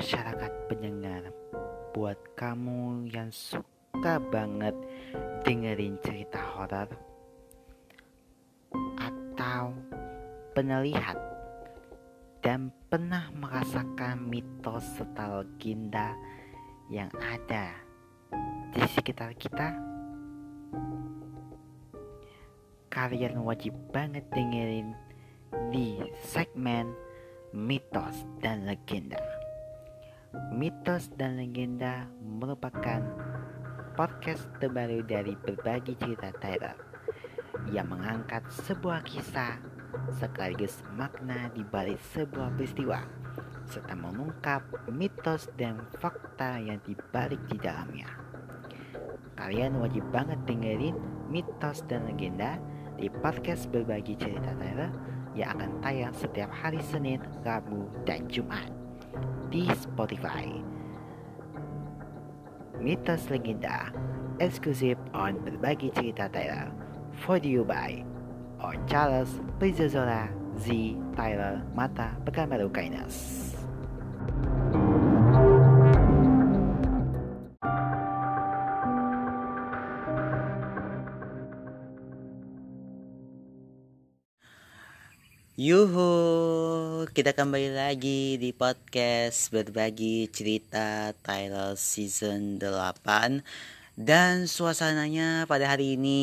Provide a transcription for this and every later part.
masyarakat pendengar Buat kamu yang suka banget dengerin cerita horor Atau pernah lihat dan pernah merasakan mitos serta legenda yang ada di sekitar kita Kalian wajib banget dengerin di segmen mitos dan legenda. Mitos dan legenda merupakan podcast terbaru dari berbagi cerita Tyler yang mengangkat sebuah kisah sekaligus makna di balik sebuah peristiwa serta mengungkap mitos dan fakta yang dibalik di dalamnya. Kalian wajib banget dengerin mitos dan legenda di podcast berbagi cerita Tyler yang akan tayang setiap hari Senin, Rabu, dan Jumat di Spotify. Mitos Legenda eksklusif on berbagi cerita Tyler for you by on Charles Prizozola Z Tyler Mata Pekanbaru Kainas. Yuhu, kita kembali lagi di podcast berbagi cerita Tyler season 8 Dan suasananya pada hari ini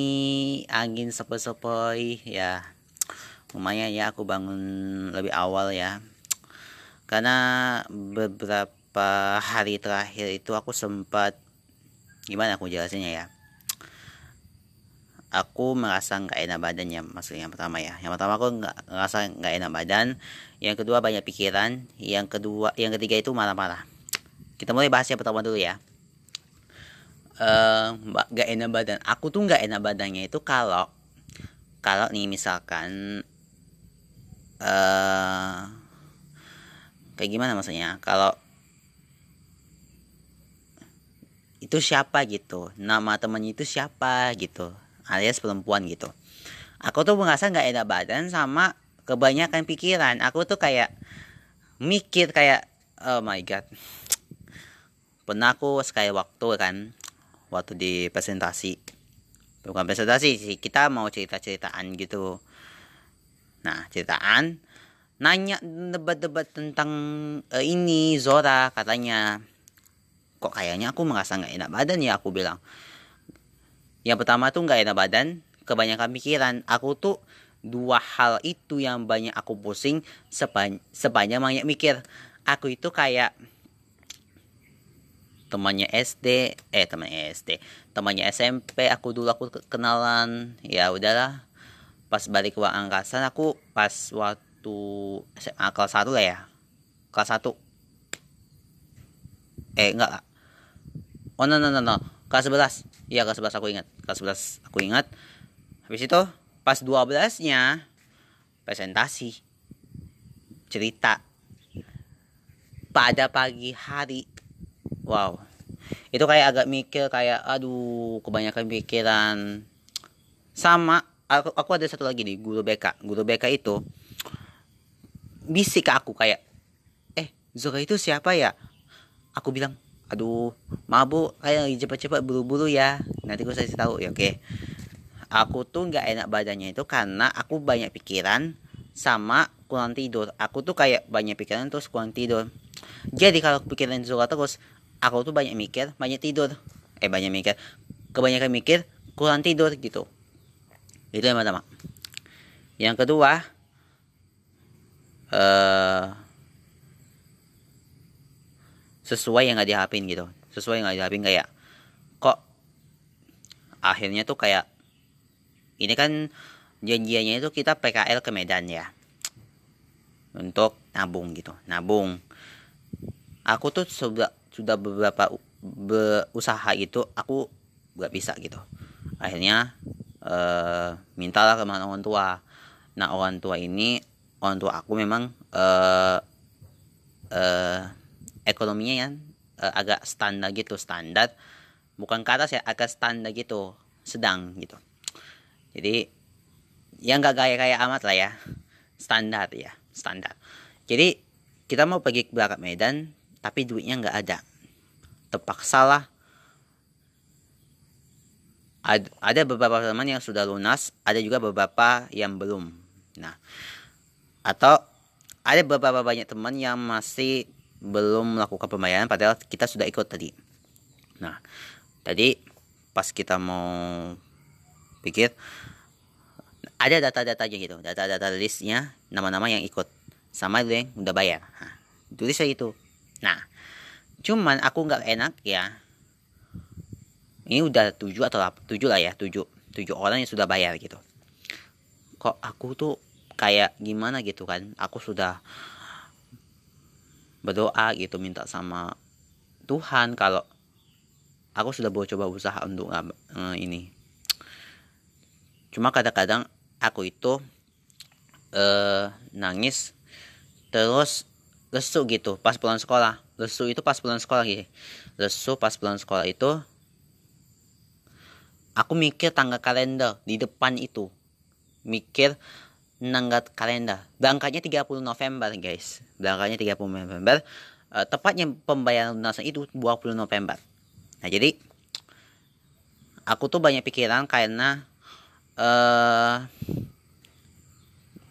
angin sepoi-sepoi ya. Lumayan ya aku bangun lebih awal ya. Karena beberapa hari terakhir itu aku sempat Gimana aku jelasinnya ya aku merasa nggak enak badan ya maksudnya yang pertama ya. Yang pertama aku nggak ngerasa nggak enak badan. Yang kedua banyak pikiran. Yang kedua yang ketiga itu marah-marah. Kita mulai bahas yang pertama dulu ya. Uh, enak badan. Aku tuh nggak enak badannya itu kalau kalau nih misalkan uh, kayak gimana maksudnya? Kalau itu siapa gitu? Nama temannya itu siapa gitu alias perempuan gitu. Aku tuh merasa nggak enak badan sama kebanyakan pikiran. Aku tuh kayak mikir kayak oh my god. Pernah aku sekali waktu kan waktu di presentasi. Bukan presentasi sih kita mau cerita-ceritaan gitu. Nah ceritaan nanya debat-debat tentang uh, ini Zora katanya. Kok kayaknya aku merasa nggak enak badan ya aku bilang yang pertama tuh nggak enak badan, kebanyakan pikiran. Aku tuh dua hal itu yang banyak aku pusing sepan sepanjang banyak mikir. Aku itu kayak temannya SD, eh temannya SD, temannya SMP. Aku dulu aku kenalan, ya udahlah. Pas balik ke angkasa aku pas waktu SMA kelas 1 lah ya. Kelas 1. Eh enggak. Oh no no no no. Kelas 11 Iya kelas 11 aku ingat. Kelas 11 aku ingat. Habis itu pas 12-nya presentasi cerita pada pagi hari. Wow. Itu kayak agak mikir kayak aduh kebanyakan pikiran. Sama aku, aku ada satu lagi nih guru BK. Guru BK itu bisik ke aku kayak eh Zora itu siapa ya? Aku bilang aduh mabuk. Kayak cepat-cepat buru-buru ya. Nanti gue kasih tahu. Ya oke. Aku tuh nggak enak badannya itu karena aku banyak pikiran sama kurang tidur. Aku tuh kayak banyak pikiran terus kurang tidur. Jadi kalau pikiran suka terus aku tuh banyak mikir banyak tidur. Eh banyak mikir. Kebanyakan mikir kurang tidur gitu. Itu yang pertama. Yang kedua eh uh, sesuai yang nggak diharapin gitu. Sesuai yang nggak diharapin kayak kok akhirnya tuh kayak ini kan janjiannya itu kita PKL ke Medan ya untuk nabung gitu nabung. Aku tuh sudah sudah beberapa berusaha itu aku nggak bisa gitu. Akhirnya uh, mintalah ke orang tua. Nah orang tua ini orang tua aku memang uh, uh, ekonominya yang uh, agak standar gitu standar. Bukan ke atas ya agak standar gitu sedang gitu. Jadi yang gak gaya-gaya amat lah ya. Standar ya standar. Jadi kita mau pergi ke Barat Medan tapi duitnya nggak ada. Terpaksa lah. Ad, ada beberapa teman yang sudah lunas ada juga beberapa yang belum. Nah atau ada beberapa banyak teman yang masih belum melakukan pembayaran padahal kita sudah ikut tadi. Nah tadi pas kita mau pikir ada data-datanya gitu data-data listnya nama-nama yang ikut. Sama yang udah bayar. Nah, tulis itu. Nah cuman aku nggak enak ya. Ini udah tujuh atau tujuh lah ya tujuh tujuh orang yang sudah bayar gitu. Kok aku tuh kayak gimana gitu kan? Aku sudah berdoa gitu minta sama Tuhan kalau aku sudah coba usaha untuk uh, ini. Cuma kadang-kadang aku itu uh, nangis terus lesu gitu pas pulang sekolah. Lesu itu pas pulang sekolah gitu lesu pas pulang sekolah itu aku mikir tanggal kalender di depan itu. Mikir nanggat kalender. Berangkatnya 30 November guys. Berangkatnya 30 November. Uh, tepatnya pembayaran lunasan itu 20 November. Nah jadi aku tuh banyak pikiran karena uh,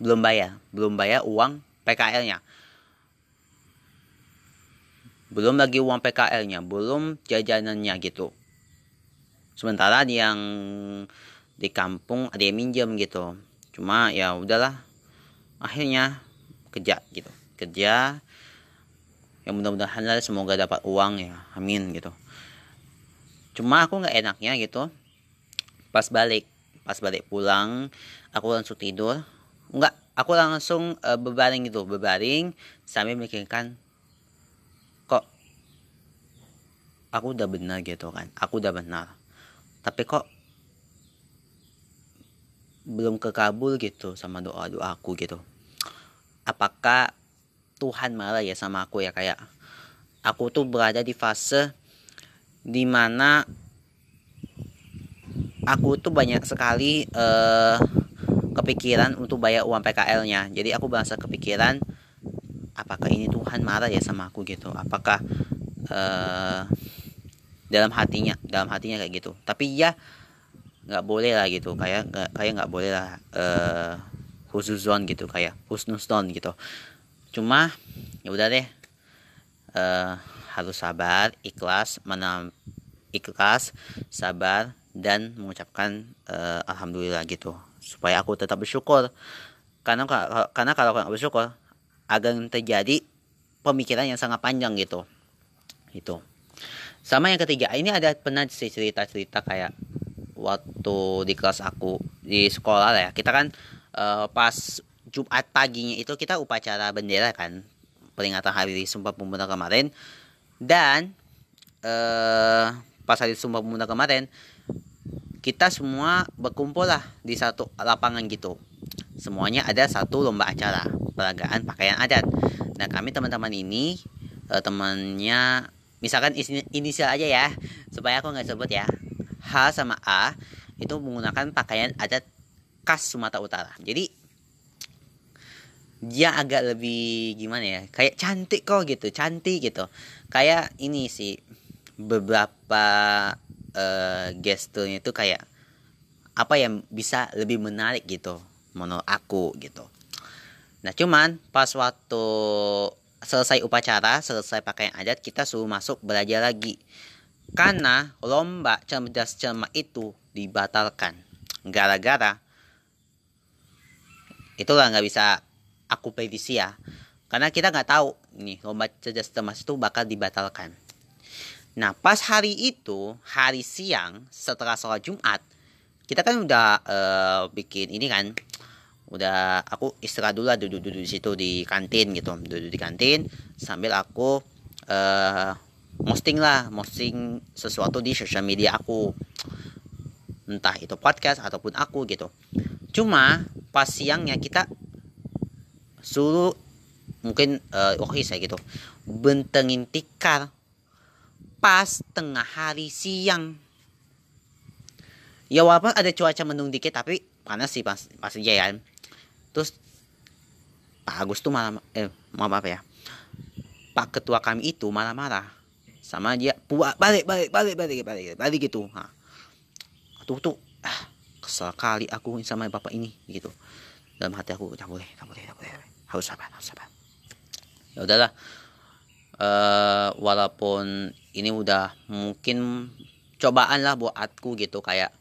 belum bayar. Belum bayar uang PKL nya belum lagi uang PKL nya belum jajanannya gitu. Sementara yang di kampung ada yang minjem gitu cuma ya udahlah. Akhirnya kerja gitu. Kerja. Yang mudah-mudahan lah semoga dapat uang ya. Amin gitu. Cuma aku nggak enaknya gitu. Pas balik pas balik pulang aku langsung tidur. Nggak aku langsung uh, berbaring gitu. Berbaring sambil mikirkan kok aku udah benar gitu kan? Aku udah benar. Tapi kok belum kekabul gitu sama doa doa aku gitu. Apakah Tuhan marah ya sama aku ya? Kayak aku tuh berada di fase di mana aku tuh banyak sekali uh, kepikiran untuk bayar uang PKL-nya jadi aku merasa kepikiran apakah ini Tuhan marah ya sama aku gitu? Apakah uh, dalam hatinya dalam hatinya kayak gitu? Tapi ya nggak boleh lah gitu kayak nggak kayak nggak boleh lah uh, khususon gitu kayak husnuzon gitu. Cuma ya udah deh uh, harus sabar ikhlas menam ikhlas sabar dan mengucapkan uh, alhamdulillah gitu. Supaya aku tetap bersyukur. Karena karena kalau aku bersyukur akan terjadi pemikiran yang sangat panjang gitu. Itu sama yang ketiga ini ada pernah sih cerita-cerita kayak waktu di kelas aku di sekolah lah ya. Kita kan uh, pas Jumat paginya itu kita upacara bendera kan peringatan hari Sumpah Pemuda kemarin. Dan uh, pas hari Sumpah Pemuda kemarin kita semua berkumpul lah di satu lapangan gitu. Semuanya ada satu lomba acara peragaan pakaian adat. Nah kami teman-teman ini uh, temannya misalkan inisial aja ya supaya aku nggak sebut ya H sama A itu menggunakan pakaian adat khas Sumatera Utara. Jadi dia agak lebih gimana ya? Kayak cantik kok gitu cantik gitu. Kayak ini sih beberapa uh, gesturnya itu kayak apa yang bisa lebih menarik gitu menurut aku gitu. Nah cuman pas waktu selesai upacara, selesai pakaian adat, kita suruh masuk belajar lagi. Karena lomba cerdas cermat itu dibatalkan. Gara-gara itulah nggak bisa aku prediksi ya. Karena kita nggak tahu nih lomba cerdas cermat itu bakal dibatalkan. Nah pas hari itu, hari siang setelah sholat Jumat, kita kan udah uh, bikin ini kan udah aku istirahat dulu lah duduk-duduk di situ di kantin gitu duduk di kantin sambil aku uh, posting lah posting sesuatu di sosial media aku. Entah itu podcast ataupun aku gitu. Cuma pas siangnya kita suruh mungkin uh, oke okay, saya gitu. Bentengin tikar pas tengah hari siang. Ya walaupun ada cuaca mendung dikit tapi panas sih pas pas jalan terus Pak Agus tuh malah eh maaf apa ya. Pak ketua kami itu marah-marah sama dia buat balik balik balik balik balik balik gitu. Ha. tuh tuh ah, kesal kali aku sama bapak ini gitu. Dalam hati aku tak boleh tak boleh tak boleh. Harus sabar harus sabar. Ya udahlah. Uh, walaupun ini udah mungkin cobaan lah buat aku gitu kayak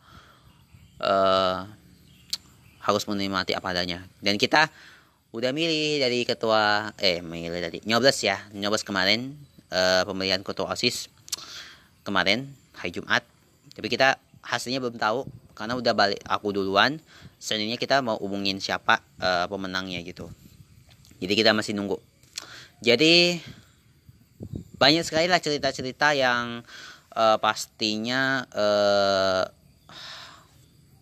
uh, harus menikmati apa adanya. Dan kita udah milih dari ketua eh milih dari nyoblos ya nyoblos kemarin uh, pemilihan ketua OSIS kemarin hari Jumat. Tapi kita hasilnya belum tahu karena udah balik aku duluan. Selanjutnya kita mau hubungin siapa uh, pemenangnya gitu. Jadi kita masih nunggu. Jadi banyak sekali lah cerita-cerita yang uh, pastinya uh,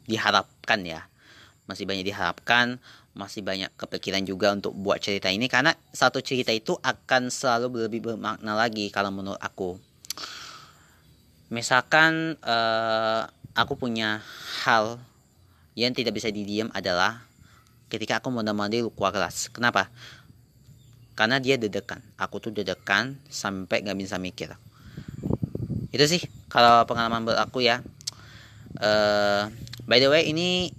diharapkan ya. Masih banyak diharapkan masih banyak kepikiran juga untuk buat cerita ini karena satu cerita itu akan selalu lebih bermakna lagi kalau menurut aku. Misalkan uh, aku punya hal yang tidak bisa didiam adalah ketika aku mau mandi keluar kelas. Kenapa? Karena dia dedekan. Aku tuh dedekan sampai nggak bisa mikir. Itu sih kalau pengalaman buat aku ya. Uh, by the way ini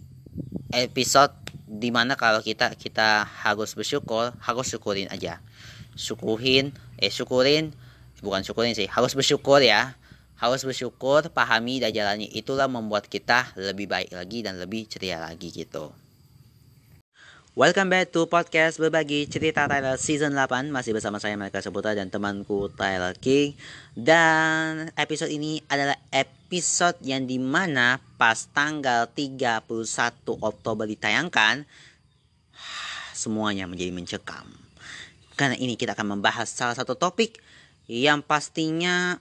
episode di mana kalau kita kita harus bersyukur harus syukurin aja. Syukurin eh syukurin bukan syukurin sih harus bersyukur ya. Harus bersyukur pahami dan jalani itulah membuat kita lebih baik lagi dan lebih ceria lagi gitu. Welcome back to podcast berbagi cerita Tyler season 8 Masih bersama saya Mereka Seputra dan temanku Tyler King. Dan episode ini adalah episode yang di mana pas tanggal 31 Oktober ditayangkan Semuanya menjadi mencekam. Karena ini kita akan membahas salah satu topik Yang pastinya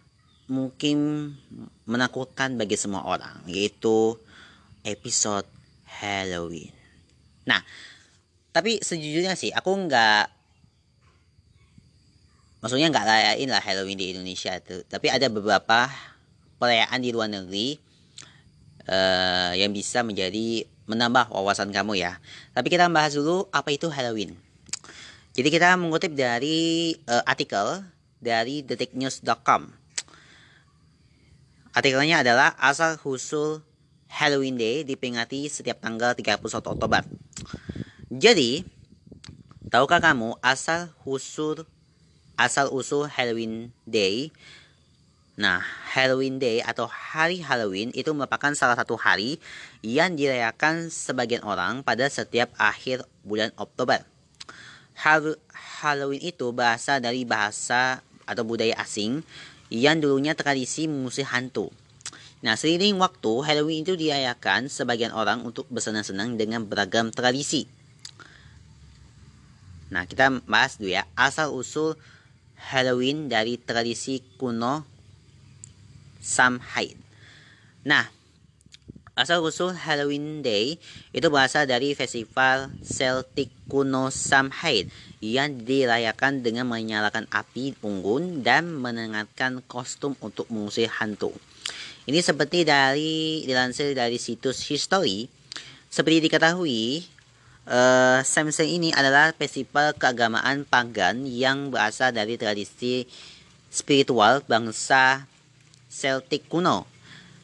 mungkin menakutkan bagi semua orang Yaitu episode Halloween. Nah tapi sejujurnya sih aku nggak maksudnya nggak rayain lah Halloween di Indonesia itu. Tapi ada beberapa perayaan di luar negeri uh, yang bisa menjadi menambah wawasan kamu ya. Tapi kita bahas dulu apa itu Halloween. Jadi kita mengutip dari uh, artikel dari detiknews.com artikelnya adalah asal husul Halloween Day diperingati setiap tanggal 31 Oktober. Jadi, tahukah kamu asal usul asal usul Halloween Day? Nah, Halloween Day atau hari Halloween itu merupakan salah satu hari yang dirayakan sebagian orang pada setiap akhir bulan Oktober. Halloween itu bahasa dari bahasa atau budaya asing yang dulunya tradisi mengusir hantu. Nah, seiring waktu, Halloween itu dirayakan sebagian orang untuk bersenang-senang dengan beragam tradisi. Nah, kita bahas dulu ya asal-usul Halloween dari tradisi kuno Samhain. Nah, asal-usul Halloween Day itu berasal dari festival Celtic kuno Samhain yang dirayakan dengan menyalakan api unggun dan menengatkan kostum untuk mengusir hantu. Ini seperti dari dilansir dari situs history. Seperti diketahui, Uh, Samsung ini adalah festival keagamaan pagan yang berasal dari tradisi spiritual bangsa Celtic kuno.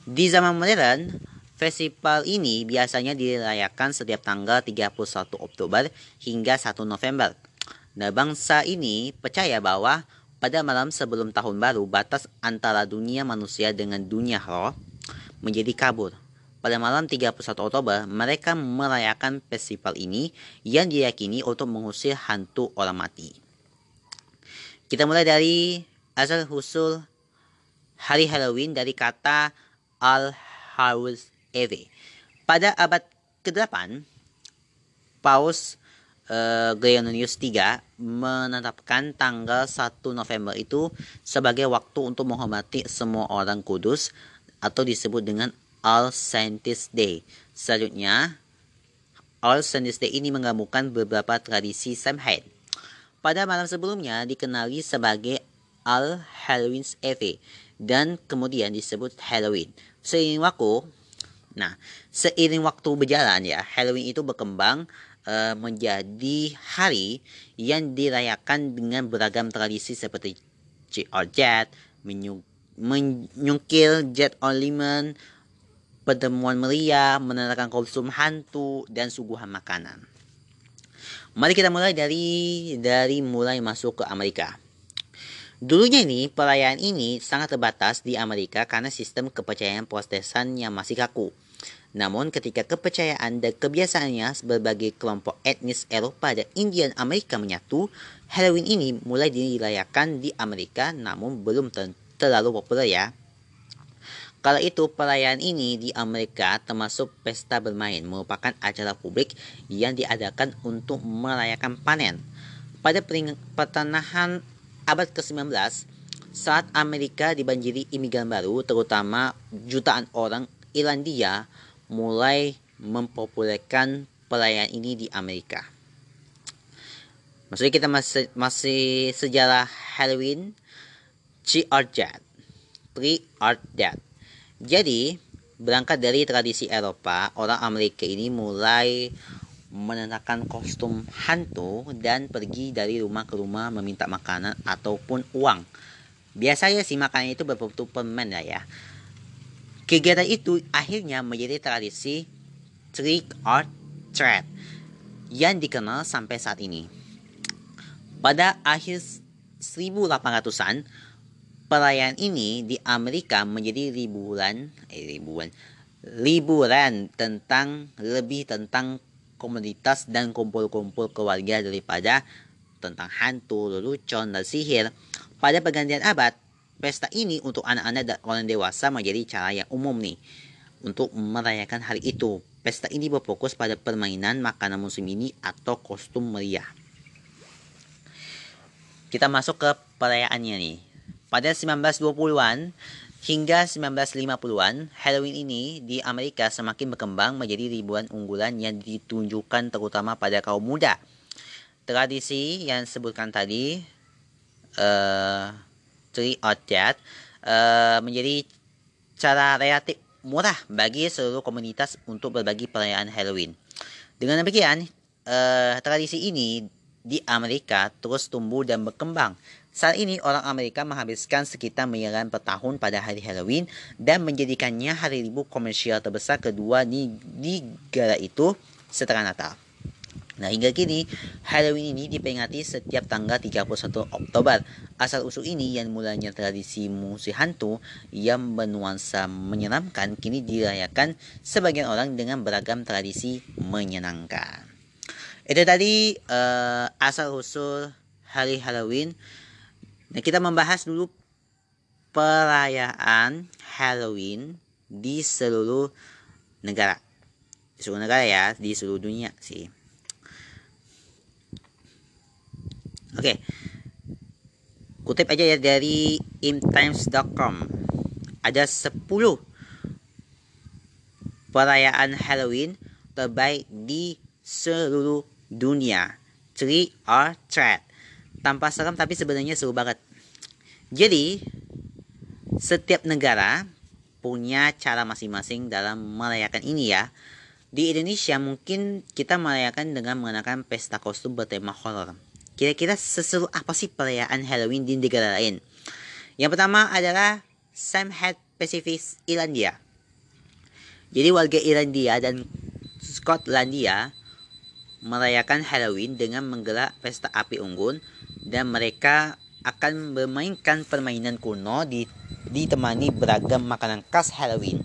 Di zaman modern, festival ini biasanya dirayakan setiap tanggal 31 Oktober hingga 1 November. Nah, bangsa ini percaya bahwa pada malam sebelum tahun baru, batas antara dunia manusia dengan dunia roh menjadi kabur. Pada malam 31 Oktober, mereka merayakan festival ini yang diyakini untuk mengusir hantu orang mati. Kita mulai dari asal husul hari Halloween dari kata Al Harus Eve. Pada abad ke-8, Paus uh, Gregorius III menetapkan tanggal 1 November itu sebagai waktu untuk menghormati semua orang kudus atau disebut dengan All Saints Day. Selanjutnya, All Saints Day ini menggabungkan beberapa tradisi Samhain. Pada malam sebelumnya dikenali sebagai All Halloween's Eve dan kemudian disebut Halloween. Seiring waktu, nah seiring waktu berjalan ya Halloween itu berkembang uh, menjadi hari yang dirayakan dengan beragam tradisi seperti Jet, menyungkil jet ornament, pertemuan meriah, menenangkan kostum hantu, dan suguhan makanan. Mari kita mulai dari dari mulai masuk ke Amerika. Dulunya ini, perayaan ini sangat terbatas di Amerika karena sistem kepercayaan Protestan yang masih kaku. Namun ketika kepercayaan dan kebiasaannya berbagai kelompok etnis Eropa dan Indian Amerika menyatu, Halloween ini mulai dirayakan di Amerika namun belum terlalu populer ya. Kala itu perayaan ini di Amerika termasuk pesta bermain merupakan acara publik yang diadakan untuk merayakan panen. Pada pertengahan abad ke-19, saat Amerika dibanjiri imigran baru, terutama jutaan orang Irlandia mulai mempopulerkan perayaan ini di Amerika. Maksudnya kita masih, masih sejarah Halloween, Tree Art Dead. Tree Art Dead. Jadi, berangkat dari tradisi Eropa, orang Amerika ini mulai mengenakan kostum hantu dan pergi dari rumah ke rumah meminta makanan ataupun uang. Biasanya sih makanan itu berbentuk permen lah ya. Kegiatan itu akhirnya menjadi tradisi trick or treat yang dikenal sampai saat ini. Pada akhir 1800-an, perayaan ini di Amerika menjadi ribuan, eh, ribuan, liburan tentang lebih tentang komunitas dan kumpul-kumpul keluarga daripada tentang hantu, lelucon, dan sihir. Pada pergantian abad, pesta ini untuk anak-anak dan orang dewasa menjadi cara yang umum nih untuk merayakan hari itu. Pesta ini berfokus pada permainan makanan musim ini atau kostum meriah. Kita masuk ke perayaannya nih. Pada 1920-an, Hingga 1950-an, Halloween ini di Amerika semakin berkembang menjadi ribuan unggulan yang ditunjukkan terutama pada kaum muda. Tradisi yang disebutkan tadi, uh, Tree or Dead, uh, menjadi cara relatif murah bagi seluruh komunitas untuk berbagi perayaan Halloween. Dengan demikian, uh, tradisi ini di Amerika terus tumbuh dan berkembang saat ini orang Amerika menghabiskan sekitar miliaran per tahun pada hari Halloween dan menjadikannya hari libur komersial terbesar kedua di, negara itu setelah Natal. Nah hingga kini Halloween ini diperingati setiap tanggal 31 Oktober. Asal usul ini yang mulanya tradisi musik hantu yang bernuansa menyeramkan kini dirayakan sebagian orang dengan beragam tradisi menyenangkan. Itu tadi uh, asal usul hari Halloween. Nah, kita membahas dulu perayaan Halloween di seluruh negara. Di seluruh negara ya, di seluruh dunia sih. Oke. Kutip aja ya dari imtimes.com. Ada 10 perayaan Halloween terbaik di seluruh dunia. Three or treat tanpa serem tapi sebenarnya seru banget. Jadi, setiap negara punya cara masing-masing dalam merayakan ini ya. Di Indonesia mungkin kita merayakan dengan mengenakan pesta kostum bertema horor. Kira-kira seseru apa sih perayaan Halloween di negara lain? Yang pertama adalah Samhain Pacific Irlandia. Jadi warga Irlandia dan Skotlandia merayakan Halloween dengan menggelar pesta api unggun dan mereka akan memainkan permainan kuno di, ditemani beragam makanan khas Halloween.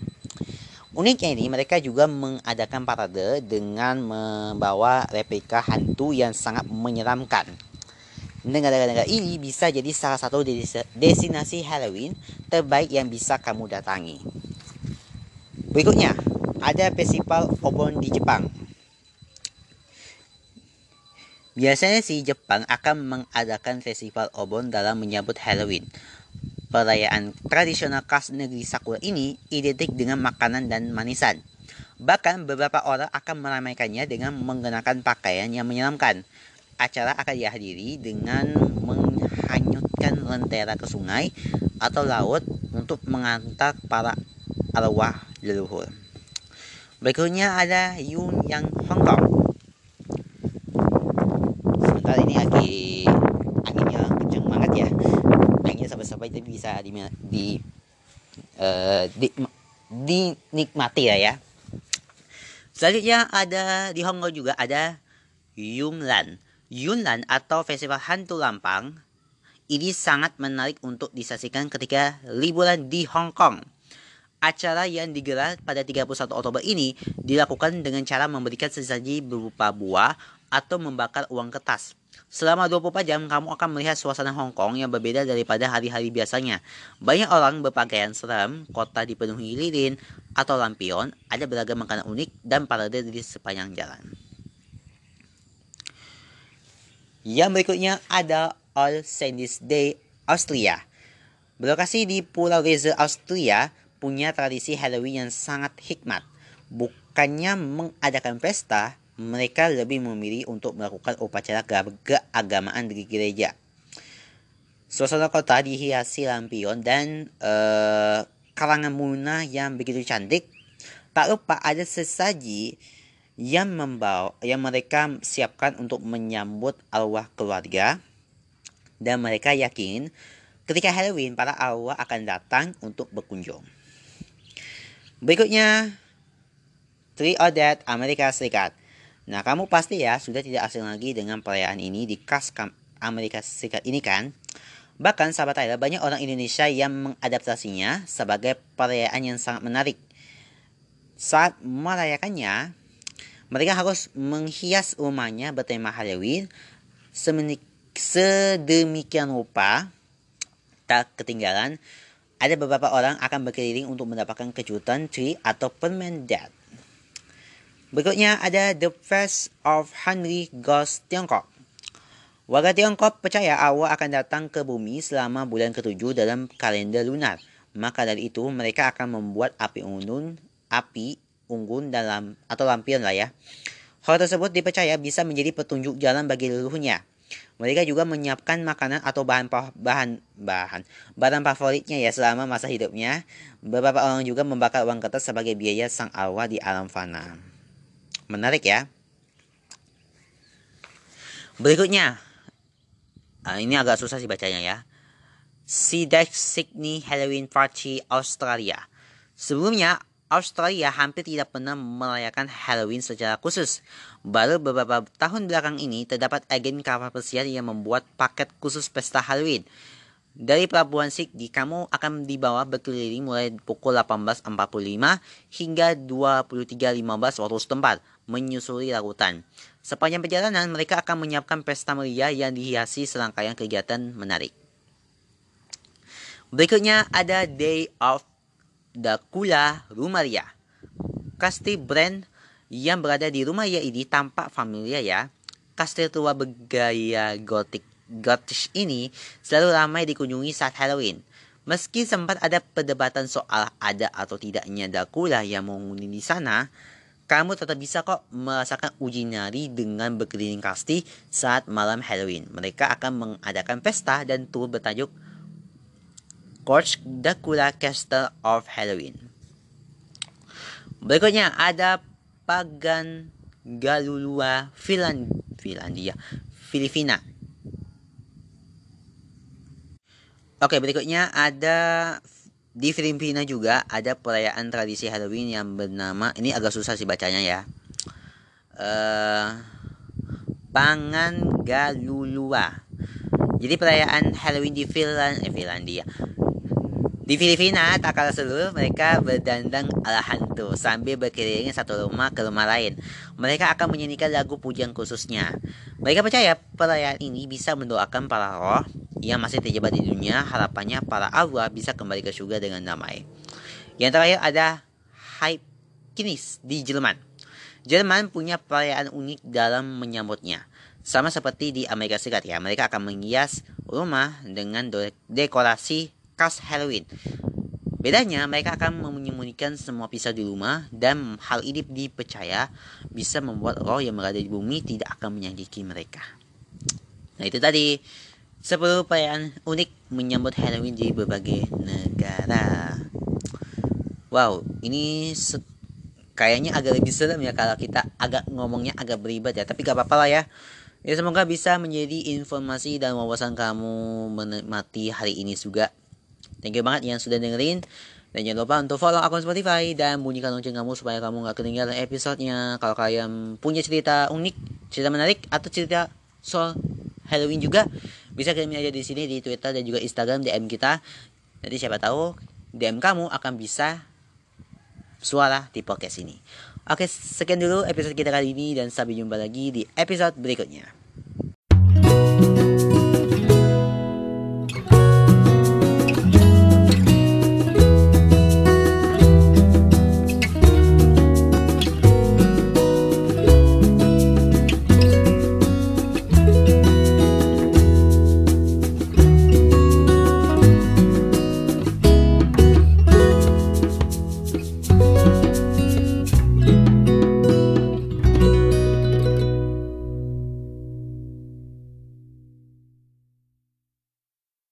Uniknya ini mereka juga mengadakan parade dengan membawa replika hantu yang sangat menyeramkan. Negara-negara ini bisa jadi salah satu destinasi Halloween terbaik yang bisa kamu datangi. Berikutnya, ada festival Obon di Jepang. Biasanya sih Jepang akan mengadakan festival Obon dalam menyambut Halloween. Perayaan tradisional khas negeri Sakura ini identik dengan makanan dan manisan. Bahkan beberapa orang akan meramaikannya dengan mengenakan pakaian yang menyeramkan. Acara akan dihadiri dengan menghanyutkan lentera ke sungai atau laut untuk mengantar para arwah leluhur. Berikutnya ada Yun Yang Hong Kong. Di di uh, di dinikmati ya ya. Selanjutnya ada di Hong Kong juga ada Yunlan. Yunlan atau Festival Hantu Lampang ini sangat menarik untuk disaksikan ketika liburan di Hong Kong. Acara yang digelar pada 31 Oktober ini dilakukan dengan cara memberikan sesaji berupa buah atau membakar uang kertas. Selama 24 jam, kamu akan melihat suasana Hong Kong yang berbeda daripada hari-hari biasanya. Banyak orang berpakaian serem, kota dipenuhi lilin atau lampion, ada beragam makanan unik dan parade di sepanjang jalan. Yang berikutnya ada All Saints Day Austria. Berlokasi di Pulau Reza, Austria, punya tradisi Halloween yang sangat hikmat. Bukannya mengadakan pesta, mereka lebih memilih untuk melakukan upacara keagamaan di gereja. Suasana kota dihiasi lampion dan uh, karangan bunga yang begitu cantik. Tak lupa ada sesaji yang membawa yang mereka siapkan untuk menyambut arwah keluarga dan mereka yakin ketika Halloween para arwah akan datang untuk berkunjung. Berikutnya, Tree of Death Amerika Serikat. Nah, kamu pasti ya sudah tidak asing lagi dengan perayaan ini di khas Amerika Serikat ini kan? Bahkan sahabat Tyler, banyak orang Indonesia yang mengadaptasinya sebagai perayaan yang sangat menarik. Saat merayakannya, mereka harus menghias rumahnya bertema Halloween sedemikian rupa tak ketinggalan ada beberapa orang akan berkeliling untuk mendapatkan kejutan tree atau permen dead. Berikutnya ada The Face of Henry Ghost Tiongkok. Warga Tiongkok percaya Allah akan datang ke bumi selama bulan ketujuh dalam kalender lunar. Maka dari itu mereka akan membuat api unggun, api unggun dalam atau lampion lah ya. Hal tersebut dipercaya bisa menjadi petunjuk jalan bagi leluhurnya. Mereka juga menyiapkan makanan atau bahan bahan bahan barang favoritnya ya selama masa hidupnya. Beberapa orang juga membakar uang kertas sebagai biaya sang arwah di alam fana. Menarik ya. Berikutnya, uh, ini agak susah sih bacanya ya. Sidak Sydney Halloween Party Australia. Sebelumnya, Australia hampir tidak pernah merayakan Halloween secara khusus. Baru beberapa tahun belakang ini terdapat agen kapal pesiar yang membuat paket khusus pesta Halloween. Dari Pelabuhan Sydney, kamu akan dibawa berkeliling mulai pukul 18.45 hingga 23.15 waktu setempat menyusuri lautan. Sepanjang perjalanan, mereka akan menyiapkan pesta meriah yang dihiasi serangkaian kegiatan menarik. Berikutnya ada Day of the Kula Rumaria. Kastil brand yang berada di Rumaria ini tampak familiar ya. Kastil tua bergaya gotik Gotish ini selalu ramai dikunjungi saat Halloween. Meski sempat ada perdebatan soal ada atau tidaknya Dracula yang menghuni di sana, kamu tetap bisa kok merasakan uji nyari dengan berkeliling kasti saat malam Halloween. Mereka akan mengadakan pesta dan tour bertajuk Coach Dracula Castle of Halloween. Berikutnya ada Pagan Galulua Finland Finlandia Filipina. Oke, berikutnya ada di Filipina juga ada perayaan tradisi Halloween yang bernama ini agak susah sih bacanya ya. Uh, Pangangalulua. Jadi perayaan Halloween di Finland, eh, Finlandia. Di Filipina, tak kalah seluruh, mereka berdandang ala hantu sambil berkeliling satu rumah ke rumah lain. Mereka akan menyanyikan lagu pujian khususnya. Mereka percaya perayaan ini bisa mendoakan para roh yang masih terjebak di dunia. Harapannya para arwah bisa kembali ke surga dengan damai. Yang terakhir ada Kinis di Jerman. Jerman punya perayaan unik dalam menyambutnya. Sama seperti di Amerika Serikat ya, mereka akan menghias rumah dengan dekorasi khas Halloween. Bedanya, mereka akan menyembunyikan semua pisau di rumah dan hal ini dipercaya bisa membuat roh yang berada di bumi tidak akan menyakiti mereka. Nah itu tadi 10 perayaan unik menyambut Halloween di berbagai negara. Wow, ini kayaknya agak lebih serem ya kalau kita agak ngomongnya agak beribad ya. Tapi gak apa-apa lah ya. Ya semoga bisa menjadi informasi dan wawasan kamu menikmati hari ini juga. Thank you banget yang sudah dengerin. Dan jangan lupa untuk follow akun Spotify dan bunyikan lonceng kamu supaya kamu gak ketinggalan episodenya. Kalau kalian punya cerita unik, cerita menarik, atau cerita soal Halloween juga, bisa kirim aja di sini di Twitter dan juga Instagram DM kita. Nanti siapa tahu DM kamu akan bisa suara di podcast ini. Oke, sekian dulu episode kita kali ini dan sampai jumpa lagi di episode berikutnya.